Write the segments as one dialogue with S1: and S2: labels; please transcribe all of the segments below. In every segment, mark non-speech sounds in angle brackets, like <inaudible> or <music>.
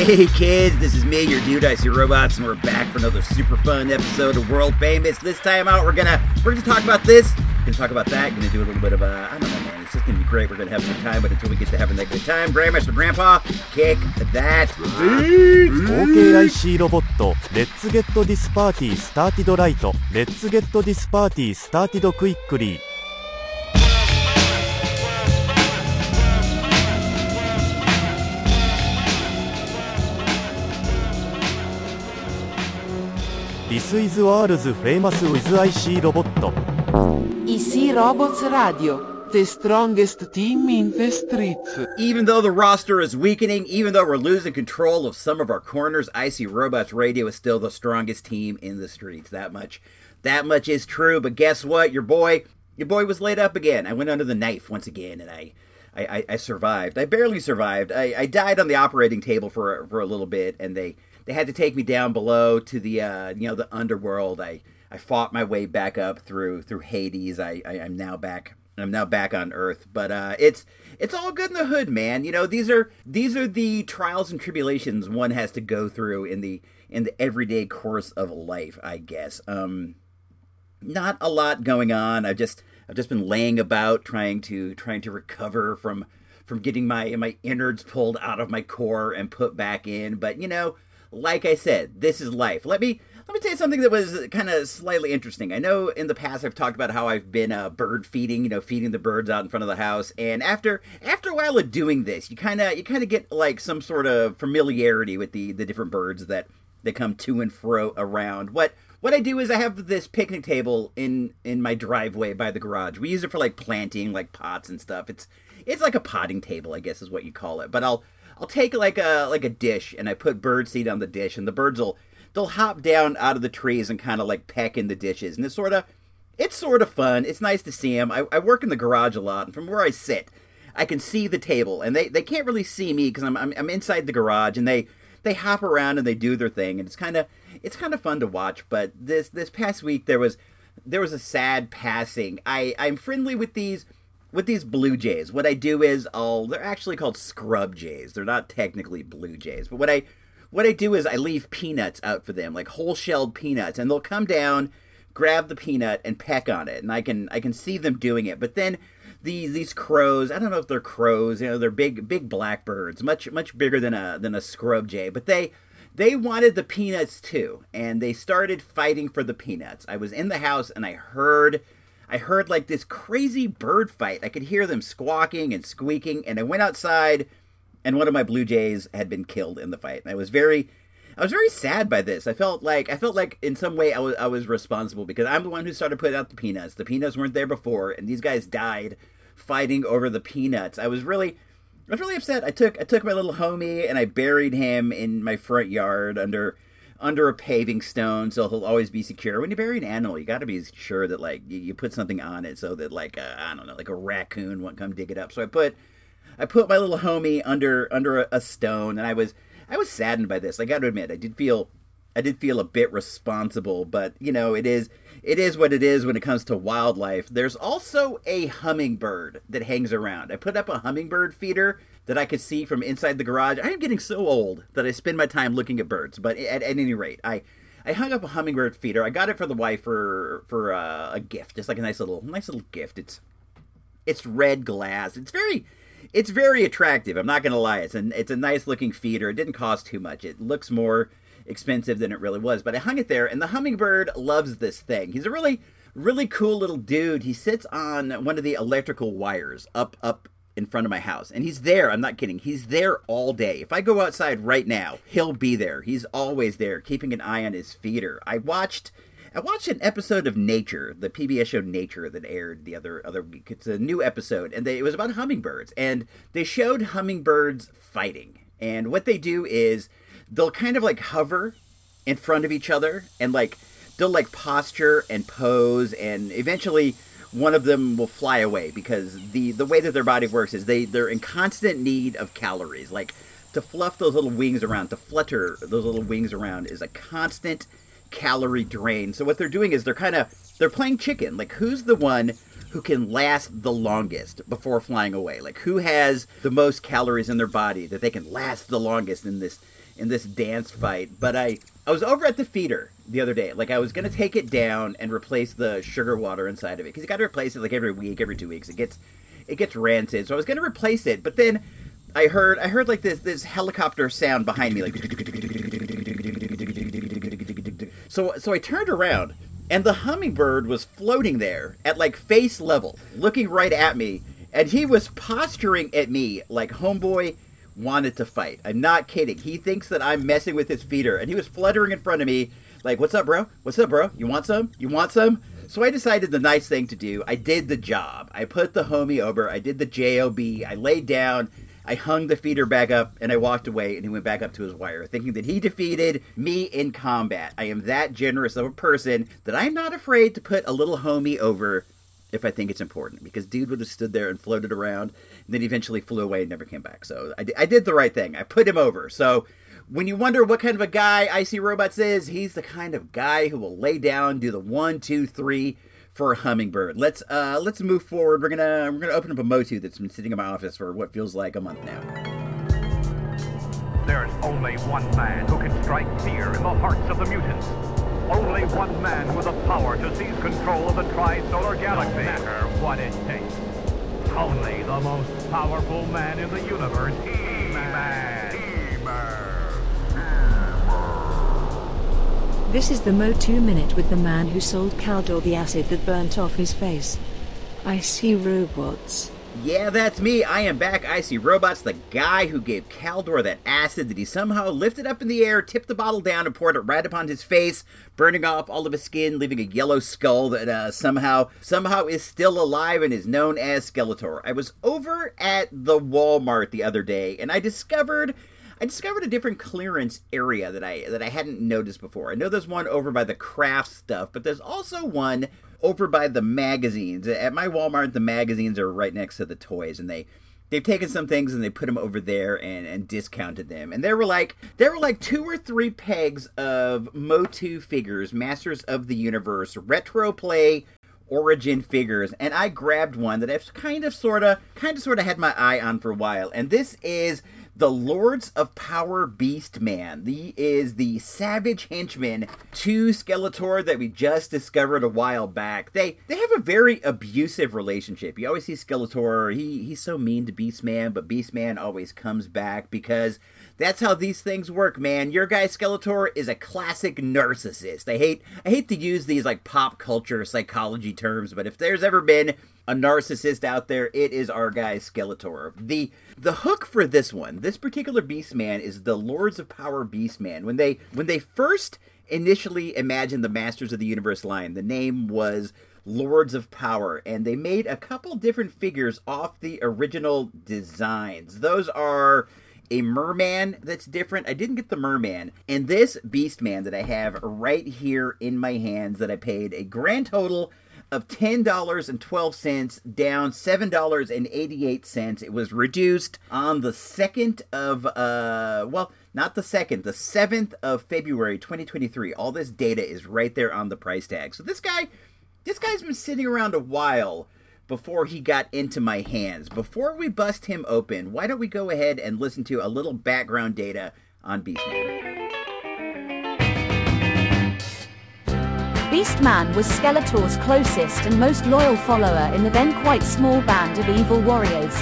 S1: Hey kids, this is me, your dude I see robots, and we're back for another super fun episode of World Famous. This time out, we're gonna we're gonna talk about this, gonna talk about that, gonna do a little bit of uh, I don't know, man. It's just gonna be great. We're gonna have a good time, but until we get to having that good time, Grandmaster Grandpa, kick that beat.
S2: OKIC ロボット Let's get this party started right Let's get this party started quickly リスイズワールズフェイマスウィズ IC ロボッ ト
S3: EC Robots Radio, the strongest team in the streets.
S1: Even though the roster is weakening, even though we're losing control of some of our corners, IC Robots Radio is still the strongest team in the streets. That much, that much is true. But guess what? Your boy, your boy was laid up again. I went under the knife once again, and I, I, I, I survived. I barely survived. I, I died on the operating table for for a little bit, and they they had to take me down below to the uh, you know the underworld. I I fought my way back up through through Hades. I, I am now back. I'm now back on Earth, but uh, it's it's all good in the hood, man. You know these are these are the trials and tribulations one has to go through in the in the everyday course of life, I guess. Um, not a lot going on. I've just I've just been laying about trying to trying to recover from from getting my my innards pulled out of my core and put back in. But you know, like I said, this is life. Let me let me tell you something that was kind of slightly interesting. I know in the past I've talked about how I've been uh, bird feeding, you know, feeding the birds out in front of the house, and after after a while of doing this, you kind of you kind of get like some sort of familiarity with the the different birds that that come to and fro around. What what I do is I have this picnic table in in my driveway by the garage. We use it for like planting like pots and stuff. It's it's like a potting table, I guess is what you call it. But I'll I'll take like a like a dish and I put bird seed on the dish and the birds will they'll hop down out of the trees and kind of like peck in the dishes and it's sort of it's sort of fun. It's nice to see them. I, I work in the garage a lot and from where I sit, I can see the table and they, they can't really see me because I'm, I'm I'm inside the garage and they they hop around and they do their thing and it's kind of it's kind of fun to watch. But this this past week there was there was a sad passing. I I'm friendly with these with these blue jays, what I do is I'll they're actually called scrub jays. They're not technically blue jays, but what I what I do is I leave peanuts out for them, like whole shelled peanuts, and they'll come down, grab the peanut and peck on it, and I can I can see them doing it. But then these these crows, I don't know if they're crows, you know, they're big big blackbirds, much much bigger than a than a scrub jay, but they they wanted the peanuts too, and they started fighting for the peanuts. I was in the house and I heard I heard like this crazy bird fight. I could hear them squawking and squeaking, and I went outside, and one of my blue jays had been killed in the fight. And I was very, I was very sad by this. I felt like I felt like in some way I was I was responsible because I'm the one who started putting out the peanuts. The peanuts weren't there before, and these guys died fighting over the peanuts. I was really. I was really upset. I took I took my little homie and I buried him in my front yard under under a paving stone so he'll always be secure. When you bury an animal, you got to be sure that like you, you, put something on it so that like uh, I don't know, like a raccoon won't come dig it up. So I put I put my little homie under under a, a stone, and I was I was saddened by this. I got to admit, I did feel I did feel a bit responsible, but you know, it is it is what it is when it comes to wildlife. There's also a hummingbird that hangs around. I put up a hummingbird feeder that I could see from inside the garage. I am getting so old that I spend my time looking at birds. But at, at any rate, I I hung up a hummingbird feeder. I got it for the wife for for uh, a gift, just like a nice little nice little gift. It's it's red glass. It's very it's very attractive. I'm not gonna lie. It's a it's a nice looking feeder. It didn't cost too much. It looks more expensive than it really was, but I hung it there, and the hummingbird loves this thing. He's a really really cool little dude. He sits on one of the electrical wires up up in front of my house. And he's there. I'm not kidding. He's there all day. If I go outside right now, he'll be there. He's always there, keeping an eye on his feeder. I watched I watched an episode of Nature, the PBS show Nature that aired the other other week. It's a new episode, and they, it was about hummingbirds, and they showed hummingbirds fighting. And what they do is they'll kind of like hover in front of each other, and like they'll like posture and pose, and eventually one of them will fly away because the the way that their body works is they they're in constant need of calories. Like to fluff those little wings around, to flutter those little wings around is a constant calorie drain. So what they're doing is they're kind of they're playing chicken. Like who's the one who can last the longest before flying away? Like who has the most calories in their body that they can last the longest in this in this dance fight. But I I was over at the feeder the other day. Like I was gonna take it down and replace the sugar water inside of it because you got to replace it like every week, every two weeks. It gets it gets rancid. So I was gonna replace it, but then I heard I heard like this this helicopter sound behind me, like so so I turned around and the hummingbird was floating there at like face level, looking right at me, and he was posturing at me like homeboy wanted to fight. I'm not kidding. He thinks that I'm messing with his feeder, and he was fluttering in front of me, like, "What's up, bro? What's up, bro? You want some? You want some?" So I decided the nice thing to do. I did the job. I put the homie over. I did the job. I laid down. I hung the feeder back up and I walked away and he went back up to his wire, thinking that he defeated me in combat. I am that generous of a person that I'm not afraid to put a little homie over if I think it's important. Because dude would have stood there and floated around then eventually flew away and never came back. So I, I did the right thing. I put him over. So when you wonder what kind of a guy Icy Robots is, he's the kind of guy who will lay down, do the one, two, three for a hummingbird. Let's uh let's move forward. We're gonna we're gonna open up a Motu that's been sitting in my office for what feels like a month now.
S4: There's only one man who can strike fear in the hearts of the mutants. Only one man with the power to seize control of the tri-solar galaxy. No matter what it takes. Only the most powerful man in the universe. He-Man.
S5: This is the MOTU Minute with the man who sold Keldor the acid that burnt off his face. I see robots.
S1: Yeah, that's me. I am back. I see robots. The guy who gave Keldor that acid that he somehow lifted up in the air, tipped the bottle down, and poured it right upon his face, burning off all of his skin, leaving a yellow skull that uh, somehow somehow is still alive and is known as Skeletor. I was over at the Walmart the other day, and I discovered I discovered a different clearance area that I that I hadn't noticed before. I know there's one over by the craft stuff, but there's also one over by the magazines. At my Walmart, the magazines are right next to the toys, and they they've taken some things and they put them over there and, and discounted them. And there were like there were like two or three pegs of Motu figures, Masters of the Universe, retro play origin figures and I grabbed one that I've kind of sorta kind of sorta had my eye on for a while and this is the Lords of Power Beast Man. He is the savage henchman to Skeletor that we just discovered a while back. They they have a very abusive relationship. You always see Skeletor, he he's so mean to Beast Man, but Beast Man always comes back because that's how these things work, man. Your guy Skeletor is a classic narcissist. I hate I hate to use these like pop culture psychology terms, but if there's ever been a narcissist out there, it is our guy Skeletor. The the hook for this one, this particular Beast Man, is the Lords of Power Beast Man. When they when they first initially imagined the Masters of the Universe line, the name was Lords of Power, and they made a couple different figures off the original designs. Those are a merman that's different. I didn't get the merman. And this beast man that I have right here in my hands that I paid a grand total of $10.12 down $7.88. It was reduced on the 2nd of uh well, not the 2nd, the 7th of February 2023. All this data is right there on the price tag. So this guy this guy's been sitting around a while before he got into my hands. Before we bust him open, why don't we go ahead and listen to a little background data on Beastman?
S6: Beastman was Skeletor's closest and most loyal follower in the then quite small band of evil warriors.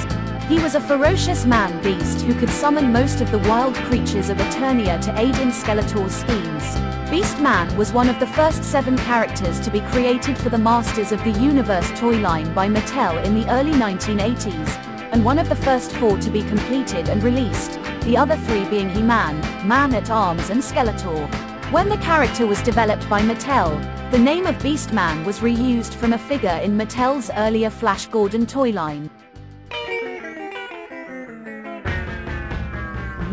S6: He was a ferocious man-beast who could summon most of the wild creatures of Eternia to aid in Skeletor's schemes. Beastman was one of the first seven characters to be created for the Masters of the Universe toy line by Mattel in the early 1980s, and one of the first four to be completed and released, the other three being He-Man, Man-at-Arms and Skeletor. When the character was developed by Mattel, the name of Beastman was reused from a figure in Mattel's earlier Flash Gordon toy line.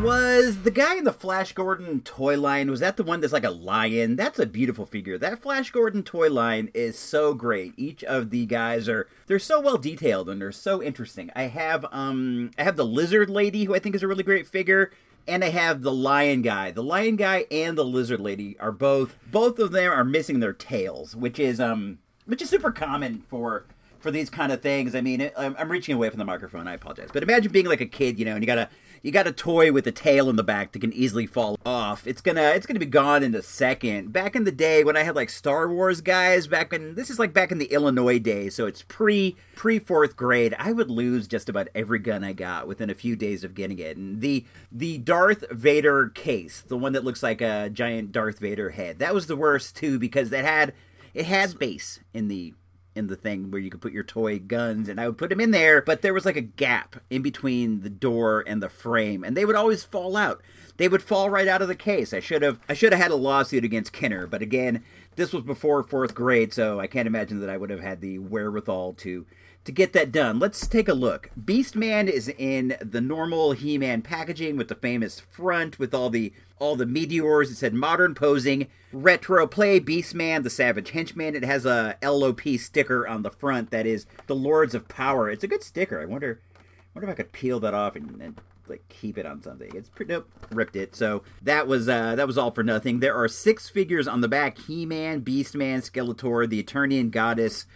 S1: Was the guy in the Flash Gordon toy line, was that the one that's like a lion? That's a beautiful figure. That Flash Gordon toy line is so great. Each of the guys are they're so well detailed and they're so interesting. I have um I have the lizard lady who I think is a really great figure and I have the lion guy. The lion guy and the lizard lady are both both of them are missing their tails, which is um which is super common for for these kind of things. I mean, I'm, I'm reaching away from the microphone. I apologize, but imagine being like a kid, you know, and you got a you got a toy with a tail in the back that can easily fall off. It's gonna it's gonna be gone in a second. Back in the day when I had like Star Wars guys, back in this is like back in the Illinois days, so it's pre pre fourth grade. I would lose just about every gun I got within a few days of getting it. And the the Darth Vader case, the one that looks like a giant Darth Vader head, that was the worst too because that had it had space in the in the thing where you could put your toy guns and I would put them in there, but there was like a gap in between the door and the frame and they would always fall out. They would fall right out of the case. I should have I should have had a lawsuit against Kenner, but again, this was before 4th grade, so I can't imagine that I would have had the wherewithal to to get that done, let's take a look. Beastman is in the normal He-Man packaging with the famous front with all the all the meteors. It said modern posing, retro play Beastman, the Savage Henchman. It has a LOP sticker on the front that is the Lords of Power. It's a good sticker. I wonder wonder if I could peel that off and, and like keep it on something. It's pretty nope, ripped it. So that was uh that was all for nothing. There are six figures on the back: He-Man, Beastman, Skeletor, the Eternian Goddess,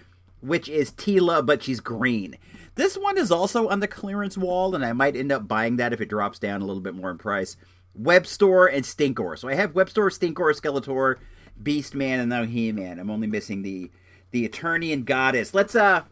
S1: which is Teela, but she's green. This one is also on the clearance wall, and I might end up buying that if it drops down a little bit more in price. Webstor and Stinkor. So I have Webstor, Stinkor, Skeletor, Beastman, and now He-Man. I'm only missing the the Eternian Goddess. Let's uh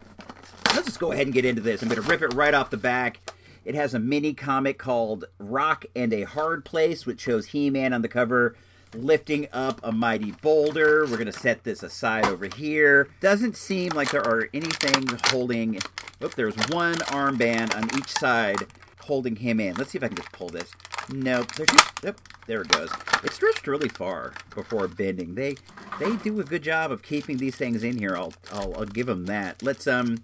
S1: let's just go ahead and get into this. I'm gonna rip it right off the back. It has a mini comic called Rock and a Hard Place, which shows He-Man on the cover lifting up a mighty boulder. We're going to set this aside over here. Doesn't seem like there are anything holding. Oh, there's one armband on each side holding him in. Let's see if I can just pull this. Nope. They're just, yep, there it goes. It stretched really far before bending. They they do a good job of keeping these things in here. I'll I'll, I'll give them that. Let's um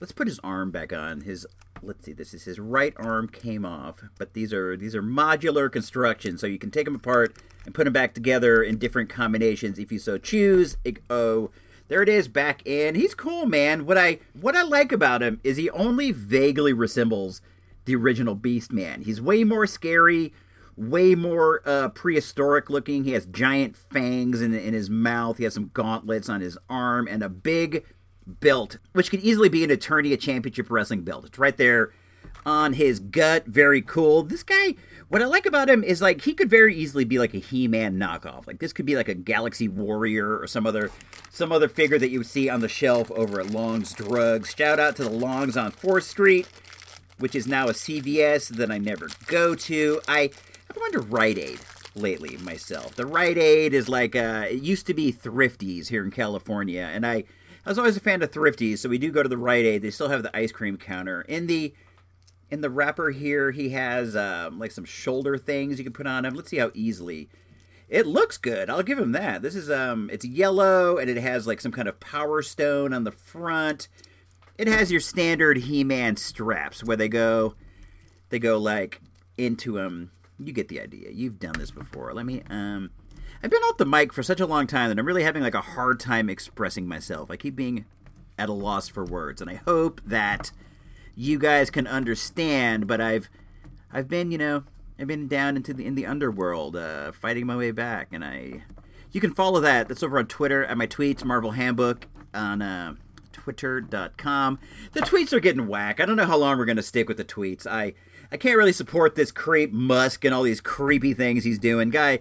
S1: let's put his arm back on. His let's see this is his right arm came off but these are these are modular construction so you can take them apart and put them back together in different combinations if you so choose. Oh there it is back in. He's cool man. What i what i like about him is he only vaguely resembles the original beast man. He's way more scary way more uh, prehistoric looking. He has giant fangs in, in his mouth. He has some gauntlets on his arm and a big belt, which could easily be an attorney, Eternia Championship Wrestling belt. It's right there on his gut. Very cool. This guy, what I like about him is like he could very easily be like a He-Man knockoff. Like this could be like a Galaxy Warrior or some other some other figure that you would see on the shelf over at Long's Drugs. Shout out to the Longs on 4th Street, which is now a CVS that I never go to. I I've gone to Rite Aid lately myself. The Rite Aid is like uh, it used to be Thrifties here in California, and I I was always a fan of Thrifties, so we do go to the Rite Aid. They still have the ice cream counter. In the in the wrapper here, he has um, like some shoulder things you can put on him. Let's see how easily. It looks good. I'll give him that. This is um, it's yellow and it has like some kind of power stone on the front. It has your standard He-Man straps where they go, they go like into him. You get the idea. You've done this before. Let me um, I've been off the mic for such a long time that I'm really having like a hard time expressing myself. I keep being at a loss for words, and I hope that you guys can understand. But I've I've been you know I've been down into the in the underworld, uh, fighting my way back, and I you can follow that. That's over on Twitter at my tweets, Marvel Handbook on uh, Twitter.com. The tweets are getting whack. I don't know how long we're gonna stick with the tweets. I I can't really support this creep Musk and all these creepy things he's doing. Guy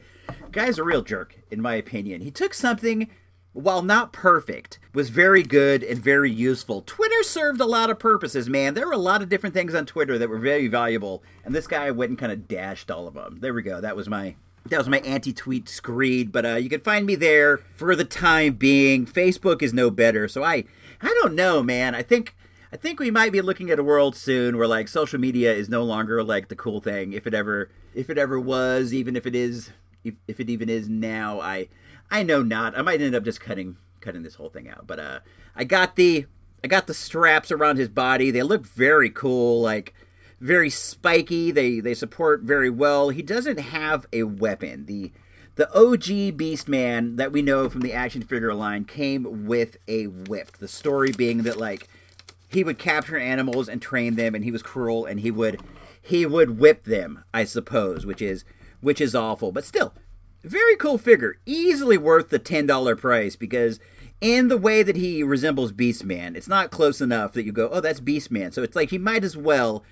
S1: Guy's a real jerk, in my opinion. He took something, while not perfect, was very good and very useful. Twitter served a lot of purposes, man. There were a lot of different things on Twitter that were very valuable, and this guy went and kind of dashed all of them. There we go. That was my that was my anti-tweet screed, but uh, you can find me there for the time being. Facebook is no better, so I I don't know, man. I think I think we might be looking at a world soon where like social media is no longer like the cool thing, if it ever if it ever was, even if it is if, if it even is now. I I know not. I might end up just cutting cutting this whole thing out. But uh, I got the I got the straps around his body. They look very cool, like very spiky. They they support very well. He doesn't have a weapon. The the OG Beastman that we know from the action figure line came with a whip. The story being that like he would capture animals and train them and he was cruel and he would he would whip them, I suppose, which is which is awful. But still, very cool figure. Easily worth the $10 price because in the way that he resembles Beastman. It's not close enough that you go, oh, that's Beastman. So it's like he might as well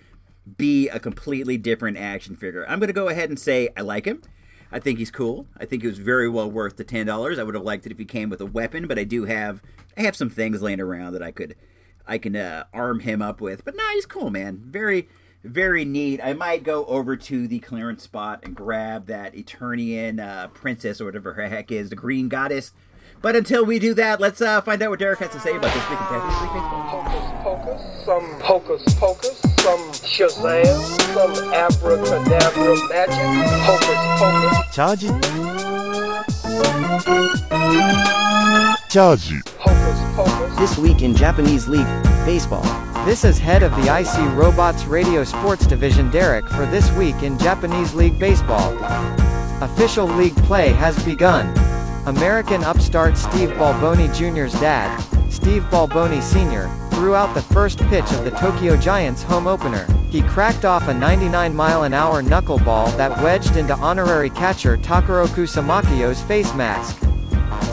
S1: be a completely different action figure. I'm going to go ahead and say I like him. I think he's cool. I think he was very well worth the ten dollars. I would have liked it if he came with a weapon, but I do have I have some things laying around that I could I can uh, arm him up with. But nah, he's cool, man. Very very neat. I might go over to the clearance spot and grab that Eternian uh, princess or whatever her heck is, the green goddess. But until we do that, let's uh, find out what Derek has to say about this week in Taffy's Baseball.
S7: Hocus pocus, some hocus pocus, some shazam, some abracadabra magic, hocus pocus,
S2: チャ
S8: this week in Japanese League Baseball.
S9: This is head of the IC Robots Radio Sports Division Derek for this week in Japanese League Baseball. Official league play has begun. American upstart Steve Balboni Jr.'s dad, Steve Balboni Sr., threw out the first pitch of the Tokyo Giants home opener. He cracked off a 99-mile-an-hour knuckleball that wedged into honorary catcher Takaroku Samakio's face mask.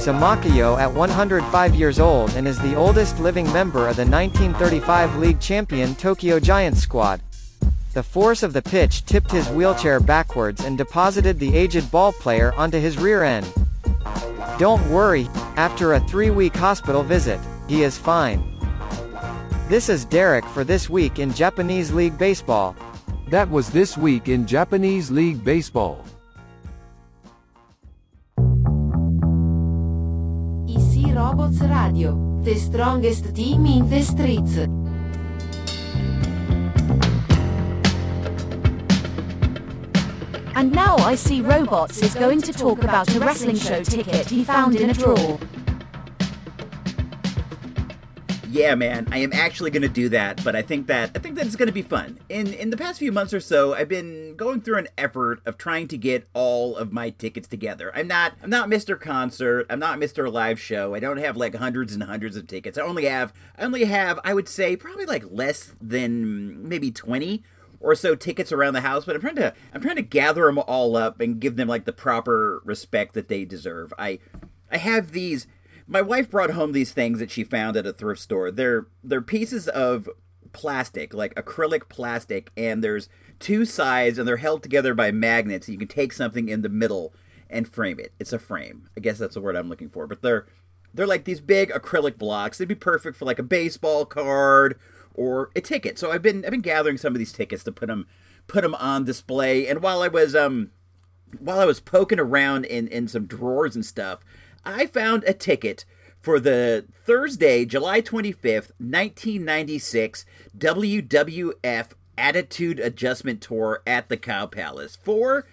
S9: Samakio at 105 years old and is the oldest living member of the 1935 league champion Tokyo Giants squad. The force of the pitch tipped his wheelchair backwards and deposited the aged ball player onto his rear end. Don't worry, after a three-week hospital visit, he is fine. This is Derek for this week in Japanese League Baseball.
S10: That was this week in Japanese League Baseball.
S3: Robots Radio, the strongest team in the streets.
S6: And now I see Robots is going to talk about a wrestling show ticket he found in a drawer.
S1: Yeah, man, I am actually to do that, but I think that I think that it's to be fun. In in the past few months or so, I've been going through an effort of trying to get all of my tickets together. I'm not I'm not Mr. Concert, I'm not Mr. Live Show. I don't have like hundreds and hundreds of tickets. I only have I only have I would say probably like less than maybe 20 or so tickets around the house, but I'm trying to I'm trying to gather them all up and give them like the proper respect that they deserve. I I have these my wife brought home these things that she found at a thrift store. They're they're pieces of plastic, like acrylic plastic, and there's two sides and they're held together by magnets. You can take something in the middle and frame it. It's a frame. I guess that's the word I'm looking for. But they're they're like these big acrylic blocks. They'd be perfect for like a baseball card or a ticket. So I've been I've been gathering some of these tickets to put them put them on display. And while I was um while I was poking around in in some drawers and stuff, I found a ticket for the Thursday, July 25th, 1996 WWF Attitude Adjustment Tour at the Cow Palace. For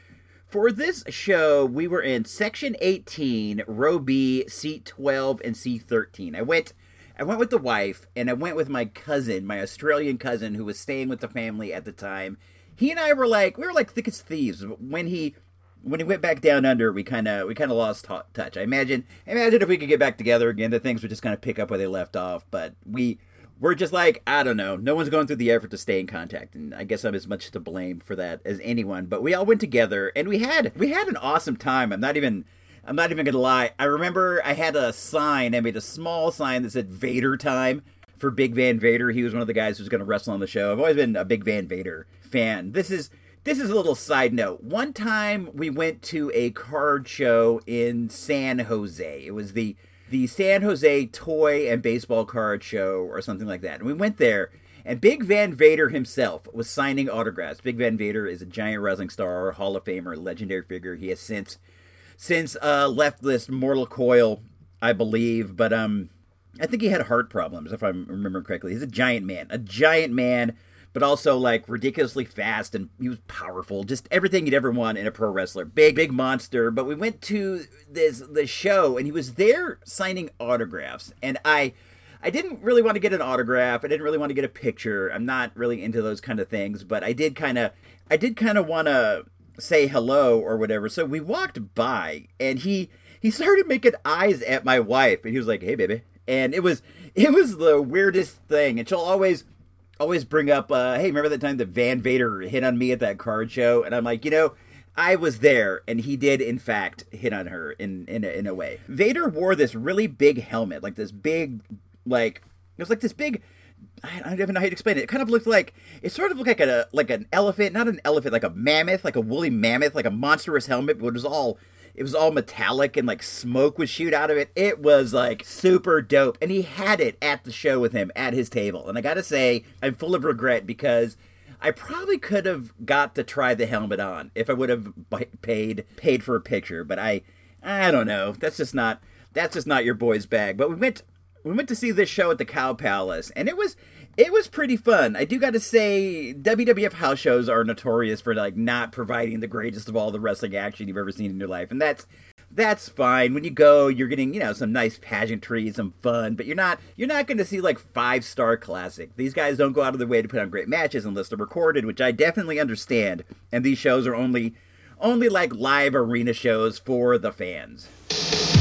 S1: for this show, we were in section 18, row B, seat 12 and seat 13. I went I went with the wife and I went with my cousin, my Australian cousin who was staying with the family at the time. He and I were like we were like thick as thieves when he when he went back down under, we kind of we kind of lost t- touch. I imagine imagine if we could get back together again, the things would just kind of pick up where they left off. But we we're just like I don't know. No one's going through the effort to stay in contact, and I guess I'm as much to blame for that as anyone. But we all went together, and we had we had an awesome time. I'm not even. I'm not even gonna lie. I remember I had a sign. I made a small sign that said Vader time for Big Van Vader. He was one of the guys who's gonna wrestle on the show. I've always been a big Van Vader fan. This is this is a little side note. One time we went to a card show in San Jose. It was the the San Jose Toy and Baseball Card Show or something like that. And we went there and Big Van Vader himself was signing autographs. Big Van Vader is a giant wrestling star, Hall of Famer, legendary figure. He has since since uh, left this mortal coil, I believe, but um I think he had heart problems if I remember correctly. He's a giant man, a giant man but also like ridiculously fast and he was powerful. Just everything you'd ever want in a pro wrestler. Big, big monster. But we went to this the show and he was there signing autographs. And I I didn't really want to get an autograph. I didn't really want to get a picture. I'm not really into those kind of things, but I did kind of I did kind of want to say hello or whatever. So we walked by and he he started making eyes at my wife and he was like, "Hey baby." And it was it was the weirdest thing. And she'll always always bring up, uh, hey, remember that time that Van Vader hit on me at that card show? And I'm like, you know, I was there, and he did in fact hit on her in in a, in a way. Vader wore this really big helmet, like this big, like it was like this big. I don't even know how to explain it. It kind of looked like it sort of looked like a like an elephant, not an elephant, like a mammoth, like a woolly mammoth, like a monstrous helmet, but it was all it was all metallic and like smoke would shoot out of it. It was like super dope. And he had it at the show with him at his table. And I gotta say, I'm full of regret because I probably could have got to try the helmet on if I would have paid paid for a picture, but I I don't know. That's just not that's just not your boy's bag. But we went we went to see this show at the Cow Palace and it was it was pretty fun. I do got to say, WWF house shows are notorious for like not providing the greatest of all the wrestling action you've ever seen in your life, and that's that's fine. When you go, you're getting you know some nice pageantry, some fun, but you're not you're not going to see like five star classic. These guys don't go out of their way to put on great matches unless they're recorded, which I definitely understand. And these shows are only only like live arena shows for the fans.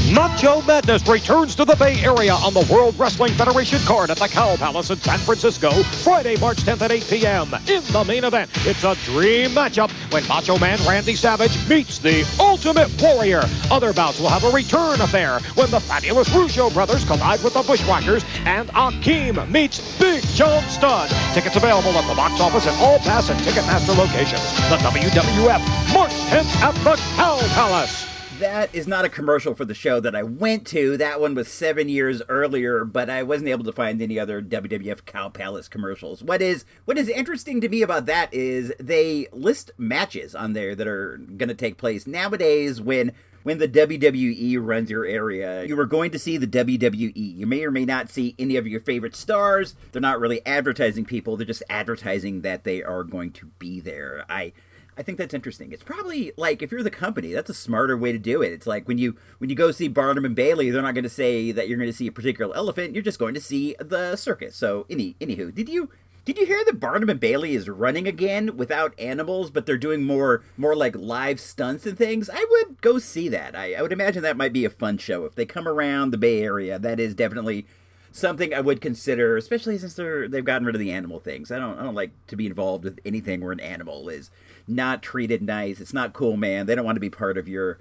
S11: Macho Madness returns to the Bay Area on the World Wrestling Federation card at the Cow Palace in San Francisco, Friday, March 10th at 8 p.m. In the main event, it's a dream matchup when Macho Man Randy Savage meets the Ultimate Warrior. Other bouts will have a return affair when the fabulous Rougeau brothers collide with the Bushwhackers and Akeem meets Big John Studd. Tickets available at the box office at all BASS and Ticketmaster locations. The WWF, March 10th at the Cow Palace
S1: that is not a commercial for the show that I went to. That one was seven years earlier, but I wasn't able to find any other WWF Cow Palace commercials. What is what is interesting to me about that is they list matches on there that are going to take place nowadays when when the WWE runs your area. You are going to see the WWE. You may or may not see any of your favorite stars. They're not really advertising people, they're just advertising that they are going to be there. I I think that's interesting. It's probably like if you're the company, that's a smarter way to do it. It's like when you when you go see Barnum and Bailey, they're not going to say that you're going to see a particular elephant. You're just going to see the circus. So, any anywho, did you did you hear that Barnum and Bailey is running again without animals, but they're doing more more like live stunts and things? I would go see that. I, I would imagine that might be a fun show if they come around the Bay Area. That is definitely something I would consider, especially since they're they've gotten rid of the animal things. I don't I don't like to be involved with anything where an animal is not treated nice. It's not cool, man. They don't want to be part of your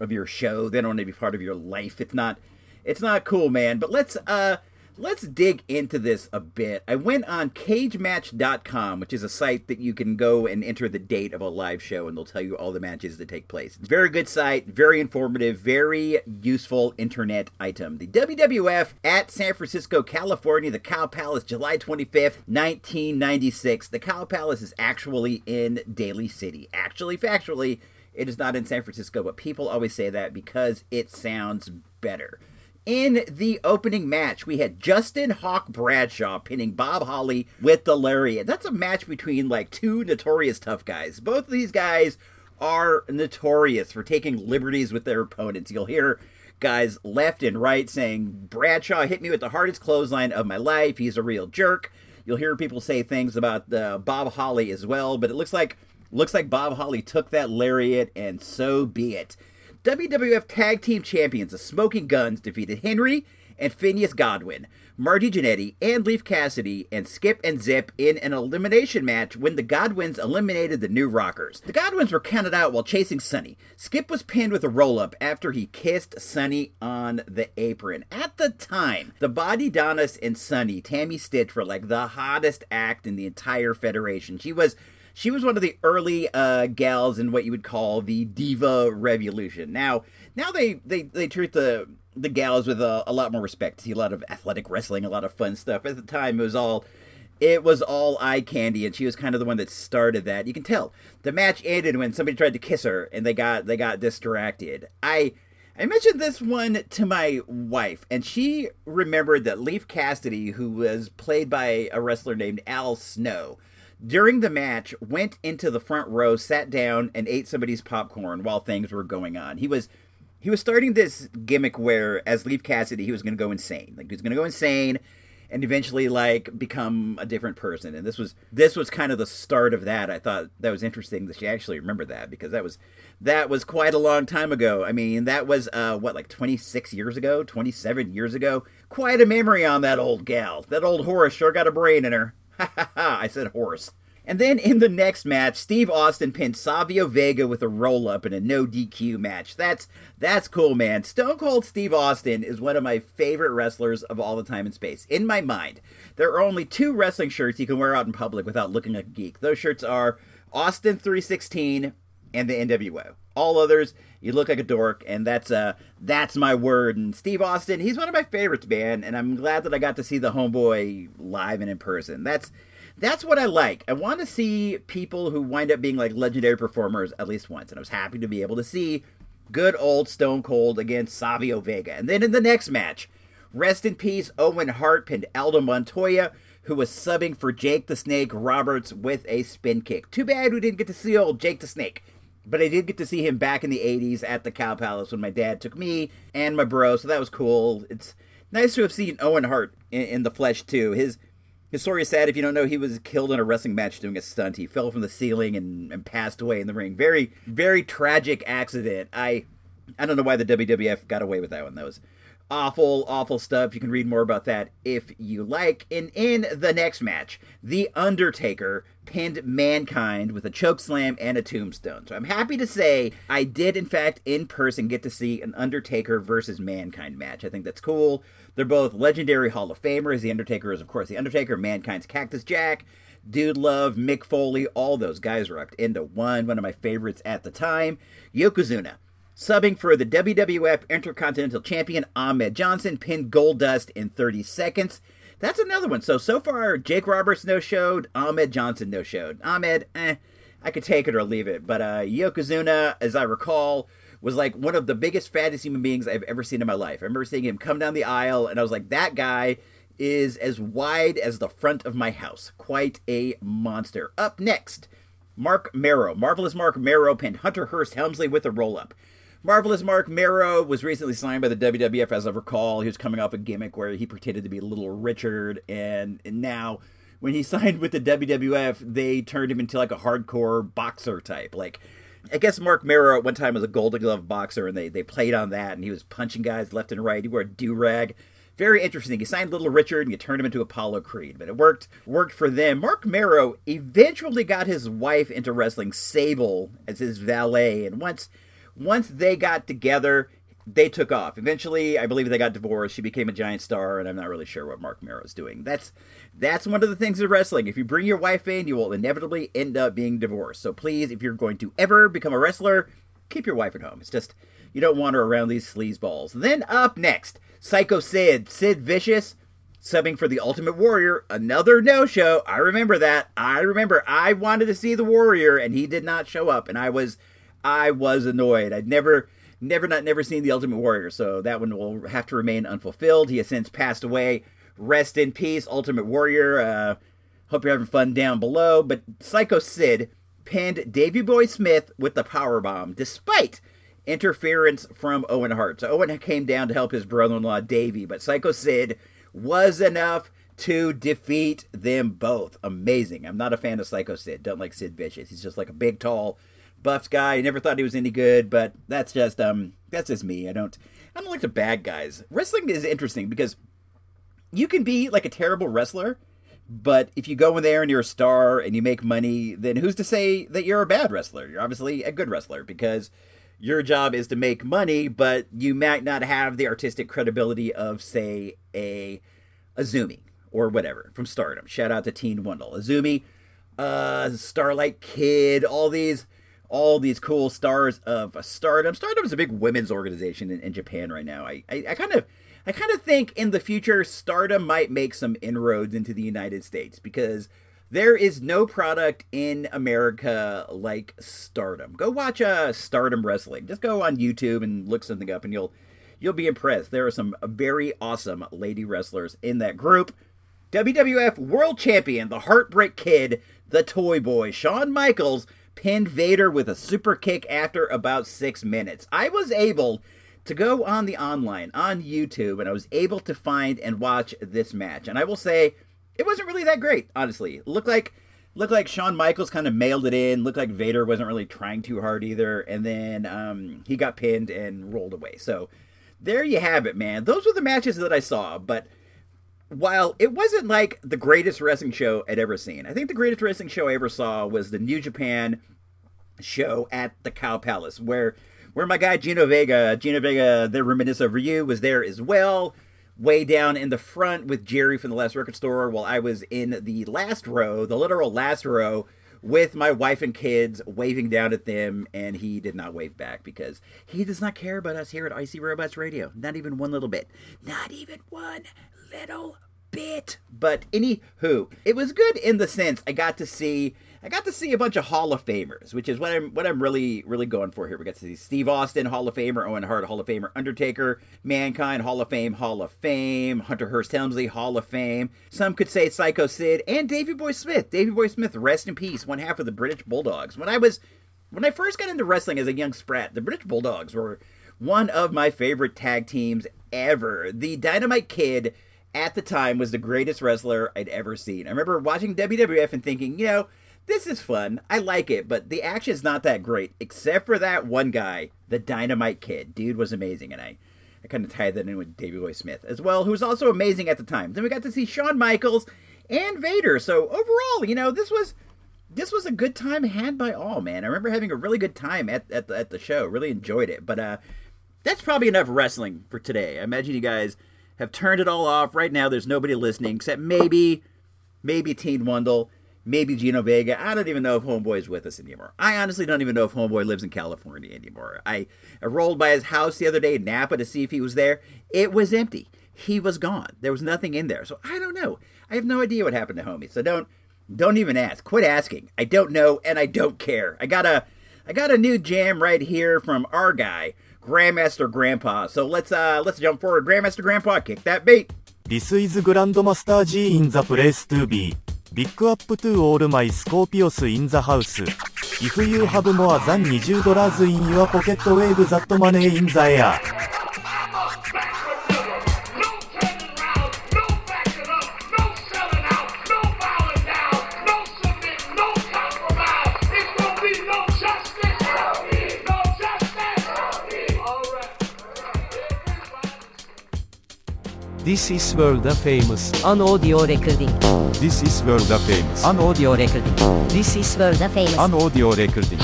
S1: of your show. They don't want to be part of your life. It's not it's not cool, man. But let's uh let's dig into this a bit. I went on cagematch.com, which is a site that you can go and enter the date of a live show and they'll tell you all the matches that take place. It's very good site, very informative, very useful internet item. The WWF at San Francisco, California, the Cow Palace, July 25th, 1996. The Cow Palace is actually in Daly City. Actually, factually, it is not in San Francisco, but people always say that because it sounds better. In the opening match, we had Justin Hawk Bradshaw pinning Bob Holly with the lariat. That's a match between like two notorious tough guys. Both of these guys are notorious for taking liberties with their opponents. You'll hear guys left and right saying, Bradshaw hit me with the hardest clothesline of my life. He's a real jerk. You'll hear people say things about uh, Bob Holly as well, but it looks like looks like Bob Holly took that lariat and so be it. WWF Tag Team Champions, the Smoking Guns, defeated Henry and Phineas Godwin, Marty Jannetty, and Leif Cassidy, and Skip and Zip in an elimination match when the Godwins eliminated the New Rockers. The Godwins were counted out while chasing Sunny. Skip was pinned with a roll up after he kissed Sunny on the apron. At the time, the Body Bodydonnas and Sunny, Tammy Sytch, were like the hottest act in the entire Federation. She was she was one of the early uh, gals in what you would call the diva revolution. Now, now they they, they treat the the gals with a, a lot more respect. See a lot of athletic wrestling, a lot of fun stuff. At the time, it was all it was all eye candy, and she was kind of the one that started that. You can tell the match ended when somebody tried to kiss her, and they got they got distracted. I. I mentioned this one to my wife, and she remembered that Leif Cassidy, who was played by a wrestler named Al Snow, during the match went into the front row, sat down, and ate somebody's popcorn while things were going on. He was he was starting this gimmick where, as Leif Cassidy, he was going to go insane. Like he was going to go insane, and eventually like become a different person. And this was this was kind of the start of that. I thought that was interesting that she actually remembered that because that was that was quite a long time ago. I mean, that was uh, what like 26 years ago, 27 years ago. Quite a memory on that old gal. That old horse sure got a brain in her. <laughs> I said horse. And then in the next match, Steve Austin pinned Savio Vega with a roll up in a no DQ match. That's that's cool, man. Stone Cold Steve Austin is one of my favorite wrestlers of all the time and space. In my mind, there are only two wrestling shirts you can wear out in public without looking like a geek. Those shirts are Austin 316 and the NWO. All others, you look like a dork, and that's uh that's my word. And Steve Austin, he's one of my favorites, man, and I'm glad that I got to see the homeboy live and in person. That's that's what I like. I want to see people who wind up being like legendary performers at least once, and I was happy to be able to see good old Stone Cold against Savio Vega. And then in the next match, rest in peace, Owen Hart pinned Aldo Montoya, who was subbing for Jake the Snake Roberts with a spin kick. Too bad we didn't get to see old Jake the Snake. But I did get to see him back in the 80s at the Cow Palace when my dad took me and my bro, so that was cool. It's nice to have seen Owen Hart in, in the flesh, too. His his story is sad. If you don't know, he was killed in a wrestling match doing a stunt. He fell from the ceiling and, and passed away in the ring. Very, very tragic accident. I, I don't know why the WWF got away with that one. That was awful, awful stuff. You can read more about that if you like. And in the next match, The Undertaker pinned Mankind with a choke slam and a tombstone. So I'm happy to say I did, in fact, in person get to see an Undertaker versus Mankind match. I think that's cool. They're both legendary Hall of Famers. The Undertaker is, of course, The Undertaker, Mankind's Cactus Jack. Dude Love, Mick Foley, all those guys rocked into one. One of my favorites at the time. Yokozuna Subbing for the WWF Intercontinental Champion Ahmed Johnson pinned Goldust in 30 seconds. That's another one. So so far, Jake Roberts no showed, Ahmed Johnson no showed. Ahmed, eh, I could take it or leave it. But uh, Yokozuna, as I recall, was like one of the biggest, fattest human beings I've ever seen in my life. I remember seeing him come down the aisle, and I was like, that guy is as wide as the front of my house. Quite a monster. Up next, Mark Mero, Marvelous Mark Mero pinned Hunter Hearst Helmsley with a roll up. Marvelous Mark Mero was recently signed by the WWF, as I recall. He was coming off a gimmick where he pretended to be Little Richard, and, and now when he <laughs> signed with the WWF, they turned him into like a hardcore boxer type. Like, I guess Mark Mero at one time was a Golden Glove boxer, and they, they played on that, and he was punching guys left and right. He wore a do rag. Very interesting. He signed Little Richard, and you turned him into Apollo Creed, but it worked worked for them. Mark Mero eventually got his wife into wrestling, Sable, as his valet, and once once they got together, they took off. Eventually, I believe they got divorced. She became a giant star, and I'm not really sure what Mark Mero is doing. That's that's one of the things of wrestling. If you bring your wife in, you will inevitably end up being divorced. So please, if you're going to ever become a wrestler, keep your wife at home. It's just you don't want her around these sleazeballs. Then up next, Psycho Sid, Sid Vicious, subbing for the Ultimate Warrior. Another no-show. I remember that. I remember. I wanted to see the Warrior, and he did not show up, and I was I was annoyed. I'd never, never, not never seen the Ultimate Warrior, so that one will have to remain unfulfilled. He has since passed away. Rest in peace, Ultimate Warrior. Uh, hope you're having fun down below. But Psycho Sid pinned Davey Boy Smith with the power bomb, despite interference from Owen Hart. So Owen came down to help his brother-in-law Davey, but Psycho Sid was enough to defeat them both. Amazing. I'm not a fan of Psycho Sid. Don't like Sid Vicious. He's just like a big, tall Buffs guy. Never thought he was any good, but that's just um that's just me. I don't I don't like the bad guys. Wrestling is interesting because you can be like a terrible wrestler, but if you go in there and you're a star and you make money, then who's to say that you're a bad wrestler? You're obviously a good wrestler because your job is to make money, but you might not have the artistic credibility of, say, a AZM or whatever from Stardom. Shout out to Teen Wendell, AZM, uh, Starlight Kid, all these all these cool stars of Stardom. Stardom is a big women's organization in, in Japan right now. I, I, I kind of I kind of think in the future Stardom might make some inroads into the United States because there is no product in America like Stardom. Go watch uh, Stardom Wrestling. Just go on YouTube and look something up, and you'll you'll be impressed. There are some very awesome lady wrestlers in that group. WWF World Champion, the Heartbreak Kid, the Toy Boy, Shawn Michaels pinned Vader with a super kick after about six minutes. I was able to go on the online, on YouTube, and I was able to find and watch this match. And I will say, it wasn't really that great, honestly. Looked like looked like Shawn Michaels kind of mailed it in. Looked like Vader wasn't really trying too hard either. And then um, he got pinned and rolled away. So there you have it, man. Those were the matches that I saw. But while it wasn't like the greatest wrestling show I'd ever seen, I think the greatest wrestling show I ever saw was the New Japan show at the Cow Palace, where where my guy Gino Vega, Gino Vega, the reminisce over you, was there as well. Way down in the front with Jerry from the Last Record Store, while I was in the last row, the literal last row, with my wife and kids waving down at them, and he did not wave back because he does not care about us here at Icy Robots Radio. Not even one little bit. Not even one little bit. But anywho, it was good in the sense I got to see I got to see a bunch of Hall of Famers, which is what I'm what I'm really really going for here. We got to see Steve Austin, Hall of Famer, Owen Hart, Hall of Famer, Undertaker, Mankind, Hall of Fame, Hall of Fame, Hunter Hearst Helmsley, Hall of Fame. Some could say Psycho Sid and Davey Boy Smith. Davey Boy Smith, rest in peace, one half of the British Bulldogs. When I was when I first got into wrestling as a young sprat, the British Bulldogs were one of my favorite tag teams ever. The Dynamite Kid at the time was the greatest wrestler I'd ever seen. I remember watching WWF and thinking, you know, this is fun. I like it, but the action's not that great, except for that one guy, the Dynamite Kid. Dude was amazing, and I, I kind of tied that in with Davey Boy Smith as well, who was also amazing at the time. Then we got to see Shawn Michaels and Vader. So overall, you know, this was this was a good time had by all, man. I remember having a really good time at at the, at the show. Really enjoyed it. But uh, that's probably enough wrestling for today. I imagine you guys have turned it all off right now. There's nobody listening except maybe maybe Teen Wundle maybe Gino Vega. I don't even know if Homeboy's with us anymore. I honestly don't even know if Homeboy lives in California anymore. I, I rolled by his house the other day in Napa to see if he was there. It was empty. He was gone. There was nothing in there. So I don't know. I have no idea what happened to Homie. So don't don't even ask. Quit asking. I don't know and I don't care. I got a I got a new jam right here from our guy, Grandmaster Grandpa. So let's uh let's jump forward. Grandmaster Grandpa, kick that beat.
S2: This is Grandmaster G in the place to be. Big up to all my Scorpios in the house. If you have more than 20 dollars in your pocket wave that money in the air.
S10: This is world famous.
S12: An audio recording.
S10: This is world famous.
S12: An audio recording. This is world famous.
S10: An audio recording.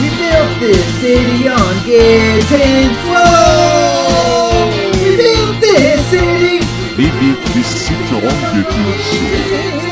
S1: We built this city on getting flow. We built this city.
S10: We built this city on getting
S1: flow.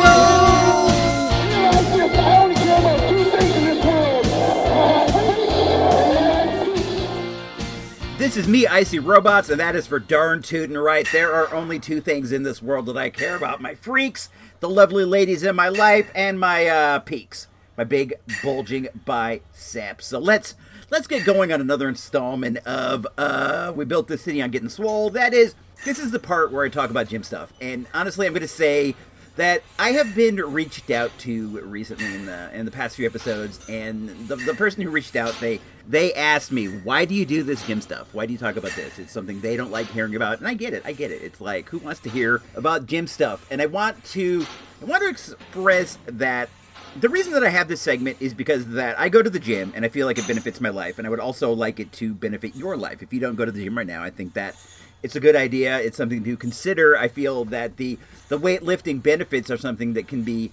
S1: This is me, Icy Robots, and that is for darn tootin' right. There are only two things in this world that I care about my freaks, the lovely ladies in my life, and my uh, peaks, my big bulging biceps. So let's let's get going on another installment of uh, We Built This City on Getting Swole. That is, this is the part where I talk about gym stuff. And honestly, I'm going to say that I have been reached out to recently in the in the past few episodes, and the, the person who reached out they they asked me, "Why do you do this gym stuff? Why do you talk about this? It's something they don't like hearing about." And I get it, I get it. It's like who wants to hear about gym stuff? And I want to I want to express that the reason that I have this segment is because that I go to the gym and I feel like it benefits my life, and I would also like it to benefit your life. If you don't go to the gym right now, I think that it's a good idea. It's something to consider. I feel that the the weightlifting benefits are something that can be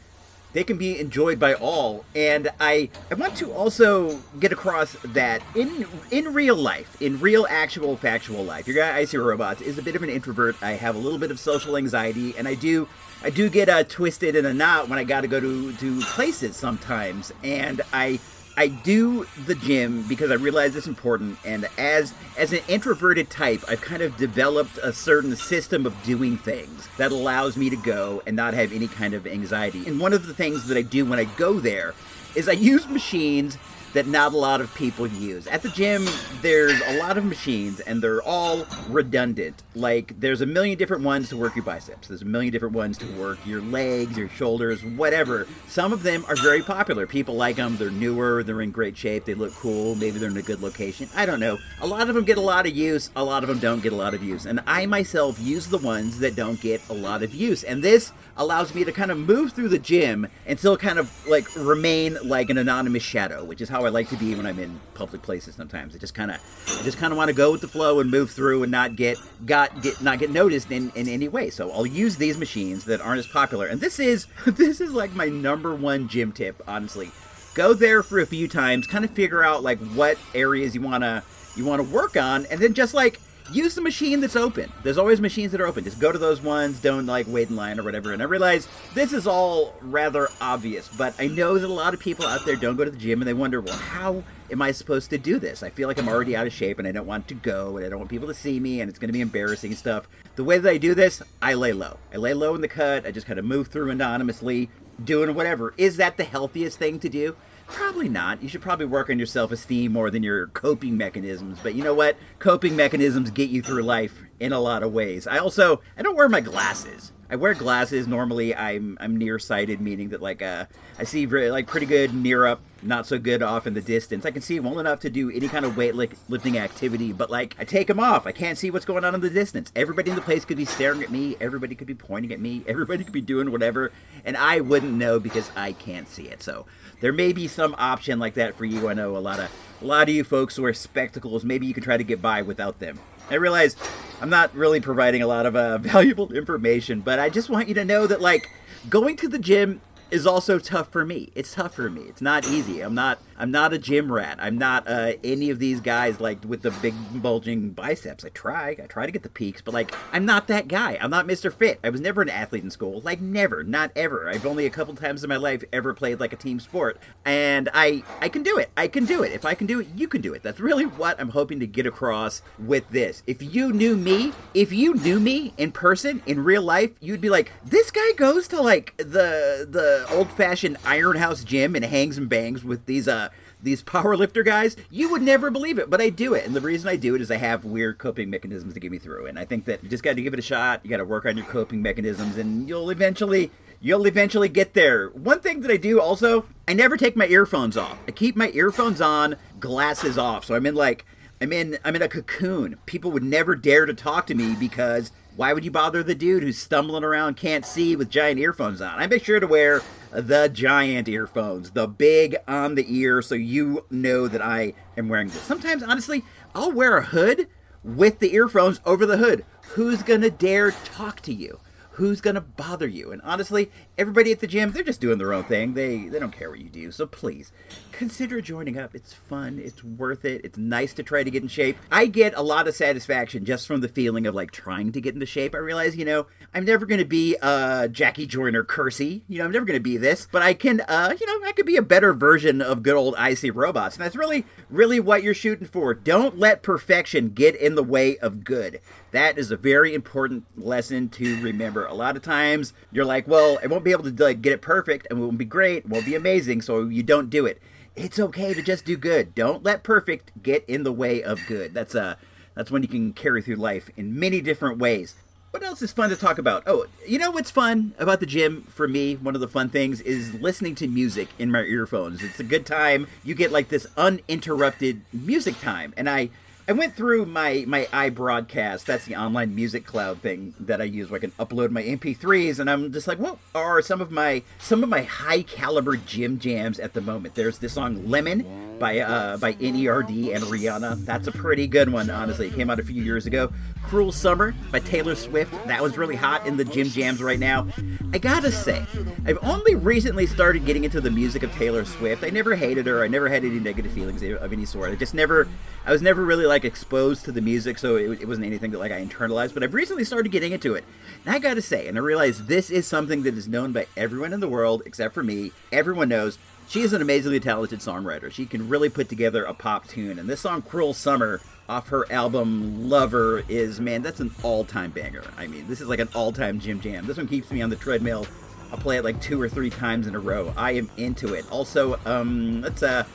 S1: they can be enjoyed by all. And I I want to also get across that in in real life, in real actual factual life, your guy Icy Robots is a bit of an introvert. I have a little bit of social anxiety, and I do I do get uh, twisted in a knot when I got to go to to places sometimes, and I I do the gym because I realize it's important, and as as an introverted type, I've kind of developed a certain system of doing things that allows me to go and not have any kind of anxiety. And one of the things that I do when I go there is I use machines that not a lot of people use. At the gym, there's a lot of machines and they're all redundant. Like, there's a million different ones to work your biceps, there's a million different ones to work your legs, your shoulders, whatever. Some of them are very popular. People like them, they're newer, they're in great shape, they look cool, maybe they're in a good location. I don't know. A lot of them get a lot of use, a lot of them don't get a lot of use. And I myself use the ones that don't get a lot of use. And this allows me to kind of move through the gym and still kind of like remain like an anonymous shadow, which is how I like to be when I'm in public places. Sometimes I just kind of, I just kind of want to go with the flow and move through and not get got get not get noticed in in any way. So I'll use these machines that aren't as popular. And this is <laughs> this is like my number one gym tip, honestly. Go there for a few times, kind of figure out like what areas you wanna you want to work on, and then just like use the machine that's open. There's always machines that are open. Just go to those ones. Don't like wait in line or whatever. And I realize this is all rather obvious, but I know that a lot of people out there don't go to the gym and they wonder, well, how am I supposed to do this? I feel like I'm already out of shape and I don't want to go and I don't want people to see me and it's going to be embarrassing and stuff. The way that I do this, I lay low. I lay low in the cut. I just kind of move through anonymously, doing whatever. Is that the healthiest thing to do? Probably not. You should probably work on your self esteem more than your coping mechanisms. But you know what? Coping mechanisms get you through life in a lot of ways. I also I don't wear my glasses. I wear glasses normally. I'm I'm nearsighted, meaning that like uh, I see like pretty good near up, not so good off in the distance. I can see well enough to do any kind of weightlifting activity, but like I take them off. I can't see what's going on in the distance. Everybody in the place could be staring at me. Everybody could be pointing at me. <laughs> Everybody could be doing whatever, and I wouldn't know because I can't see it. So there may be some option like that for you. I know a lot of a lot of you folks wear spectacles. Maybe you can try to get by without them. I realize I'm not really providing a lot of uh, <laughs> valuable information, but I just want you to know that like going to the gym is also tough for me. It's tough for me. It's not easy. I'm not I'm not a gym rat. I'm not uh, any of these guys like with the big bulging biceps. I try. I try to get the peaks, but like I'm not that guy. I'm not Mr. Fit. I was never an athlete in school. Like never, not ever. I've only a couple times in my life ever played like a team sport, and I I can do it. I can do it. If I can do it, you can do it. That's really what I'm hoping to get across with this. If you knew me, if you knew me in person in real life, you'd be like, this guy goes to like the the old fashioned Iron House gym and hangs and bangs with these uh these power lifter guys, you would never believe it, but I do it. And the reason I do it is I have weird coping mechanisms to get me through. And I think that you just got to give it a shot. You got to work on your coping mechanisms, and you'll eventually you'll eventually get there. One thing that I do also, I never take my earphones off. I keep my earphones on, glasses off. So I'm in like I'm in I'm in a cocoon. People would never dare to talk to me because why would you bother the dude who's stumbling around, can't see with giant earphones on? I make sure to wear the giant earphones, the big on the ear, so you know that I am wearing this. Sometimes, honestly, I'll wear a hood with the earphones over the hood. Who's gonna dare talk to you? Who's gonna bother you? And honestly, everybody at the gym, they're just doing their own thing. They they don't care what you do. So please, consider joining up. It's fun. It's worth it. It's nice to try to get in shape. I get a lot of satisfaction just from the feeling of like trying to get into shape. I realize, you know, I'm never going to be uh Jackie Joyner Kersee. You know, I'm never going to be this, but I can uh, you know, I could be a better version of good old IC robots. And that's really really what you're shooting for. Don't let perfection get in the way of good. That is a very important lesson to remember. A lot of times you're like, well, it won't be able to like, get it perfect and it won't be great, it won't be amazing, so you don't do it. It's okay to just do good. Don't let perfect get in the way of good. That's uh that's when you can carry through life in many different ways. What else is fun to talk about? Oh, you know what's fun about the gym for me? One of the fun things is listening to music in my earphones. It's a good time. You get like this uninterrupted music time. And I I went through my my iBroadcast. That's the online music cloud thing that I use where I can upload my MP3s, and I'm just like, what are some of my some of my high caliber gym jams at the moment? There's this song "Lemon" by uh, by N.E.R.D and Rihanna. That's a pretty good one, honestly. It came out a few years ago. "Cruel Summer" by Taylor Swift. That was really hot in the gym jams right now. I gotta say, I've only recently started getting into the music of Taylor Swift. I never hated her. I never had any negative feelings of any sort. I just never, I was never really like exposed to the music, so it, it wasn't anything that like I internalized. But I've recently started getting into it, and I gotta say, and I realize this is something that is known by everyone in the world except for me. Everyone knows she is an amazingly talented songwriter. She can really put together a pop tune, and this song "Cruel Summer" off her album Lover is man, that's an all-time banger. I mean, this is like an all-time gym jam. This one keeps me on the treadmill. I'll play it like two or three times in a row. I am into it. Also, um, let's uh,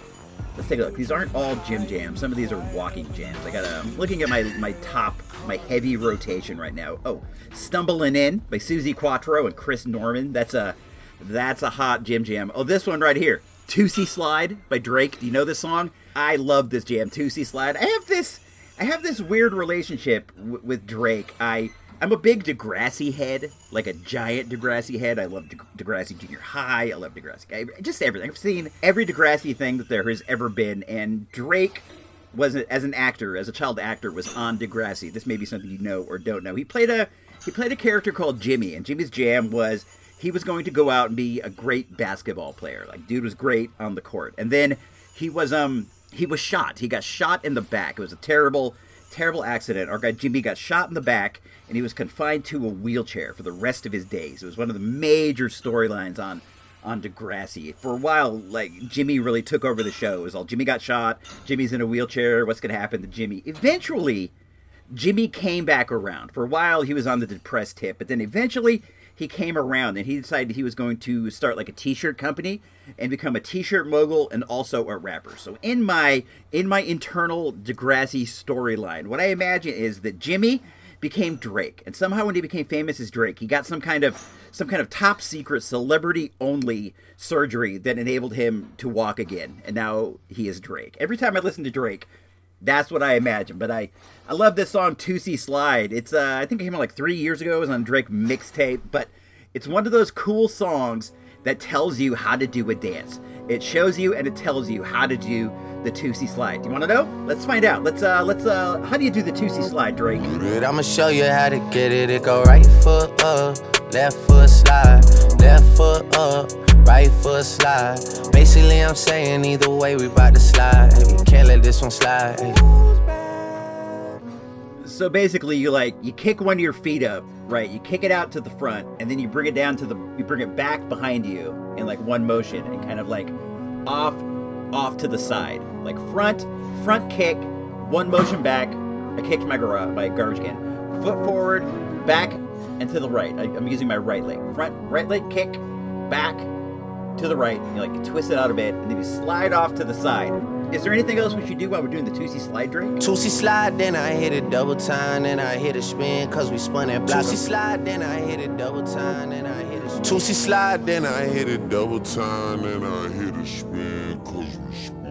S1: let's take a look. These aren't all gym jams. Some of these are walking jams. I got. I'm looking at my my top, my heavy rotation right now. Oh, stumbling in by Suzi Quatro and Chris Norman. That's a that's a hot gym jam. Oh, this one right here, Toosie Slide by Drake. Do you know this song? I love this jam, Toosie Slide. I have this, I have this weird relationship w- with Drake. I I'm a big Degrassi head, like a giant Degrassi head. I love De- Degrassi Junior High. I love Degrassi. Just everything. I've seen every Degrassi thing that there has ever been, and Drake was as an actor, as a child actor, was on Degrassi. This may be something you know or don't know. He played a he played a character called Jimmy, and Jimmy's jam was he was going to go out and be a great basketball player. Like dude was great on the court, and then he was um he was shot. He got shot in the back. It was a terrible terrible accident. Our guy Jimmy got shot in the back, and he was confined to a wheelchair for the rest of his days. It was one of the major storylines on on Degrassi. For a while, like Jimmy really took over the show. It was all Jimmy got shot, Jimmy's in a wheelchair, what's gonna happen to Jimmy? Eventually, Jimmy came back around. For a while he was on the depressed tip, but then eventually he came around and he decided he was going to start like a t-shirt company and become a t-shirt mogul and also a rapper. So in my in my internal Degrassi storyline, what I imagine is that Jimmy became Drake, and somehow when he became famous as Drake, he got some kind of some kind of top secret celebrity only surgery that enabled him to walk again, and now he is Drake. Every time I listen to Drake, that's what I imagine. But I I love this song Toosie Slide. It's uh, I think it came out like three years ago. It was on Drake mixtape, but it's one of those cool songs that tells you how to do a dance. It shows you and it tells you how to do the Toosie Slide. Do you want to know? Let's find out. Let's uh let's uh how do you do the Toosie Slide, Drake?
S13: I'ma show you how to get it. It go right foot up, left foot slide, left foot up, right foot slide. Basically, I'm saying either way we bout to slide. We can't let this one slide.
S1: So basically, you like you kick one of your feet up, right? You kick it out to the front, and then you bring it down to the you bring it back behind you in like one motion, and kind of like off off to the side, like front front kick, one motion back. I kicked my garage my garbage can, foot forward, back, and to the right. I, I'm using my right leg. Front right leg kick, back to the right. You like twist it out a bit, and then you slide off to the side. Is there anything else we should do while we're doing the Toosie slide Drake?
S13: Toosie slide, then I hit it double time, then I hit a spin, cause we spun that block. Toosie slide, then I hit it double time, then I hit a spin. Toosie slide, then I hit it double time, then I hit a spin, cause we spun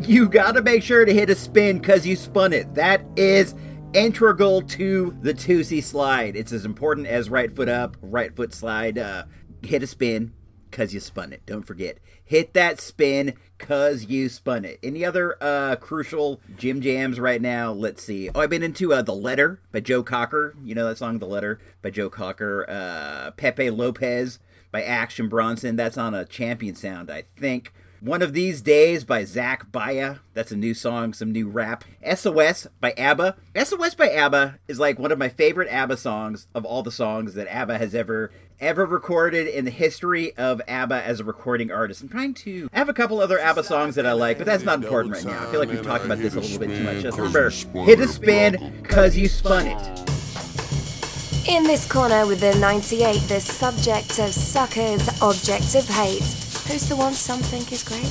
S1: You gotta make sure to hit a spin because you spun it. That is integral to the Toosie slide. It's as important as right foot up, right foot slide. Uh, hit a spin because you spun it. Don't forget. Hit that spin because you spun it. Any other uh, crucial gym jams right now? Let's see. Oh, I've been into uh, The Letter by Joe Cocker. You know that song, The Letter by Joe Cocker. Uh, Pepe Lopez by Action Bronson. That's on a champion sound, I think. One of These Days by Zach Baya. That's a new song, some new rap. SOS by ABBA. SOS by ABBA is like one of my favorite ABBA songs of all the songs that ABBA has ever ever recorded in the history of ABBA as a recording artist. I'm trying to I have a couple other ABBA songs that I like, but that's not important right now. I feel like we've talked about this a little bit too much. Just remember, hit a spin cuz you spun it.
S14: In this corner with the 98, the subject of suckers, object of hate. Who's the one some think is great?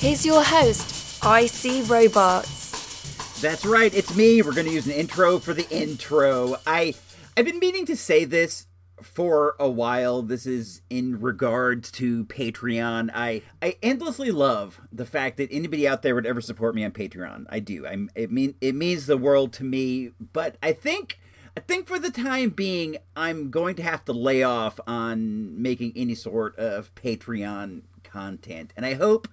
S14: Here's your host, IC Robots.
S1: That's right, it's me. We're going to use an intro for the intro. I I've been meaning to say this for a while. This is in regards to Patreon. I I endlessly love the fact that anybody out there would ever support me on Patreon. I do. I it mean it means the world to me, but I think I think for the time being, I'm going to have to lay off on making any sort of Patreon content. And I hope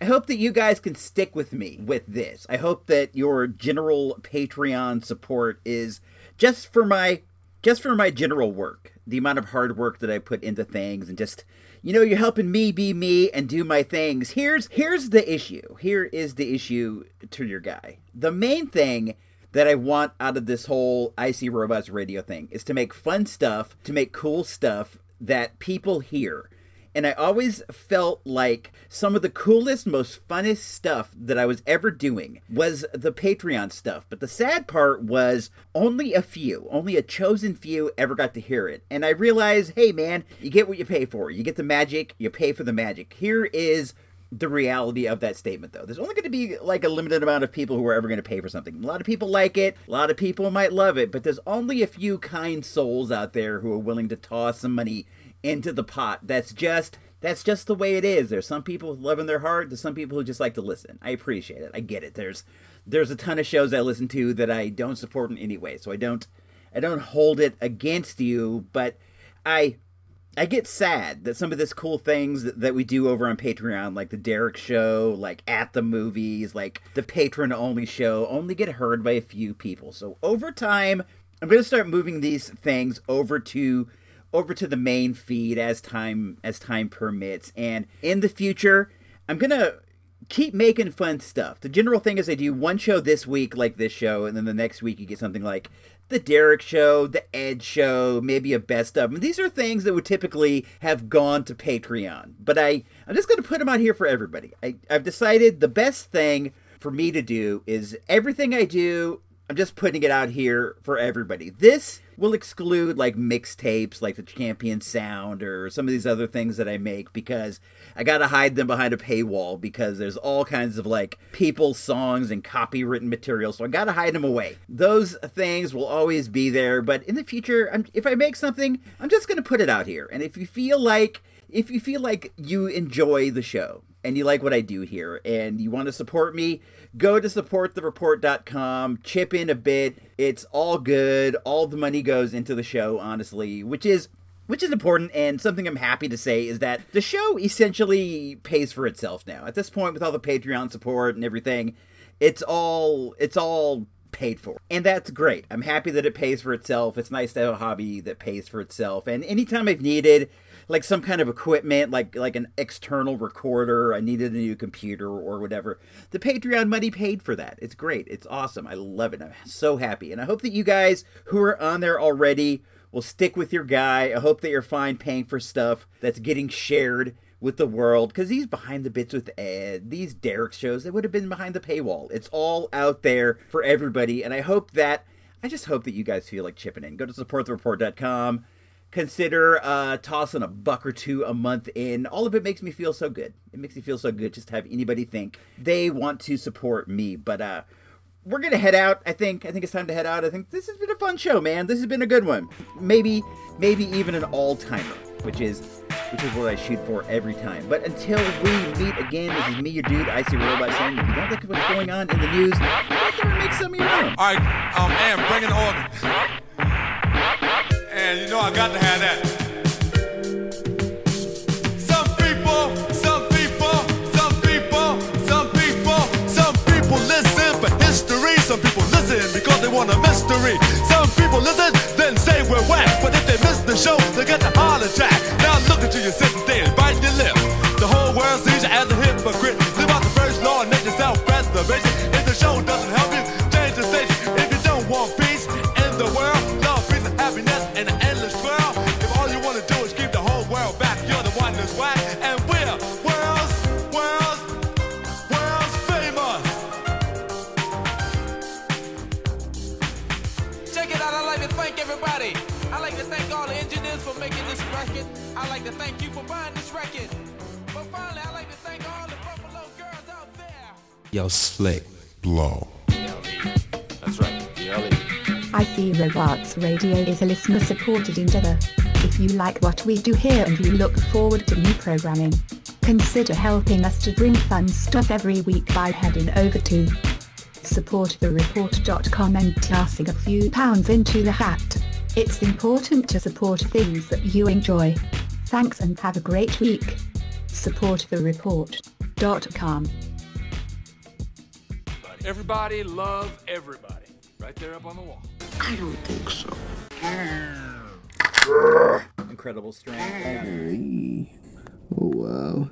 S1: I hope that you guys can stick with me with this. I hope that your general Patreon support is just for my just for my general work. The amount of hard work that I put into things and just you know, you're helping me be me and do my things. Here's here's the issue. Here is the issue to your guy. The main thing that I want out of this whole Icy Robots radio thing is to make fun stuff, to make cool stuff that people hear. And I always felt like some of the coolest, most funnest stuff that I was ever doing was the Patreon stuff. But the sad part was only a few, only a chosen few ever got to hear it. And I realized, hey man, you get what you pay for. You get the magic, you pay for the magic. Here is the reality of that statement though. There's only going to be like a limited amount of people who are ever going to pay for something. A lot of people like it, a lot of people might love it, but there's only a few kind souls out there who are willing to toss some money into the pot. That's just that's just the way it is. There's some people with love in their heart, there's some people who just like to listen. I appreciate it. I get it. There's there's a ton of shows I listen to that I don't support in any way. So I don't I don't hold it against you, but I I get sad that some of this cool things that, that we do over on Patreon, like the Derek Show, like at the movies, like the patron only show, only get heard by a few people. So over time, I'm going to start moving these things over to over to the main feed as time as time permits. And in the future, I'm to keep making fun stuff. The general thing is I do one show this week like this show and then the next week you get something like the Derek Show, the Ed Show, maybe a best of. These are things that would typically have gone to Patreon, but I I'm just to put them out here for everybody. I, I've decided the best thing for me to do is everything I do. I'm just putting it out here for everybody. This will exclude like mixtapes like the Champion Sound or some of these other things that I make because I got to hide them behind a paywall because there's all kinds of like people's songs and copywritten material. So I got to hide them away. Those things will always be there. But in the future, I'm, if I make something, I'm just to put it out here. And if you feel like, if you feel like you enjoy the show and you like what I do here and you want to support me, go to supportthereport.com, chip in a bit. It's all good. All the money goes into the show, honestly, which is which is important and something I'm happy to say is that the show essentially pays for itself now. At this point with all the Patreon support and everything, it's all it's all paid for. And that's great. I'm happy that it pays for itself. It's nice to have a hobby that pays for itself. And anytime I've needed like some kind of equipment, like like an external recorder, I needed a new computer or whatever, the Patreon money paid for that. It's great. It's awesome. I love it. I'm so happy. And I hope that you guys who are on there already will stick with your guy. I hope that you're fine paying for stuff that's getting shared with the world because these behind the bits with Ed, these Derek shows, they would have been behind the paywall. It's all out there for everybody, and I hope that I just hope that you guys feel like chipping in. Go to supportthereport.com. Consider uh, tossing a buck or two a month in. All of it makes me feel so good. It makes me feel so good just to have anybody think they want to support me. But uh, we're gonna head out. I think. I think it's time to head out. I think this has been a fun show, man. This has been a good one. Maybe, maybe even an all timer, which is, which is what I shoot for every time. But until we meet again, this is me, your dude, Icy Robot, saying if you don't at what's going on in the news, go and make some of your own.
S15: All right, um, Am, bring in the organ. And you know I got to have that. Some people, some people, some people, some people, some people listen for history. Some people listen because they want a mystery. Some people listen, then say we're whack. But if they miss the show, they get the heart attack. Now look at you, you're sitting there
S16: Radio is a listener-supported endeavor. If you like what we do here and you look forward to new programming, consider helping us to bring fun stuff every week by heading over to supportthereport.com and tossing a few pounds into the hat. It's important to support things that you enjoy. Thanks and have a great week. supportthereport.com
S17: Everybody love everybody. Right there up on the wall.
S16: I don't think so.
S1: Incredible strength.
S18: Oh wow.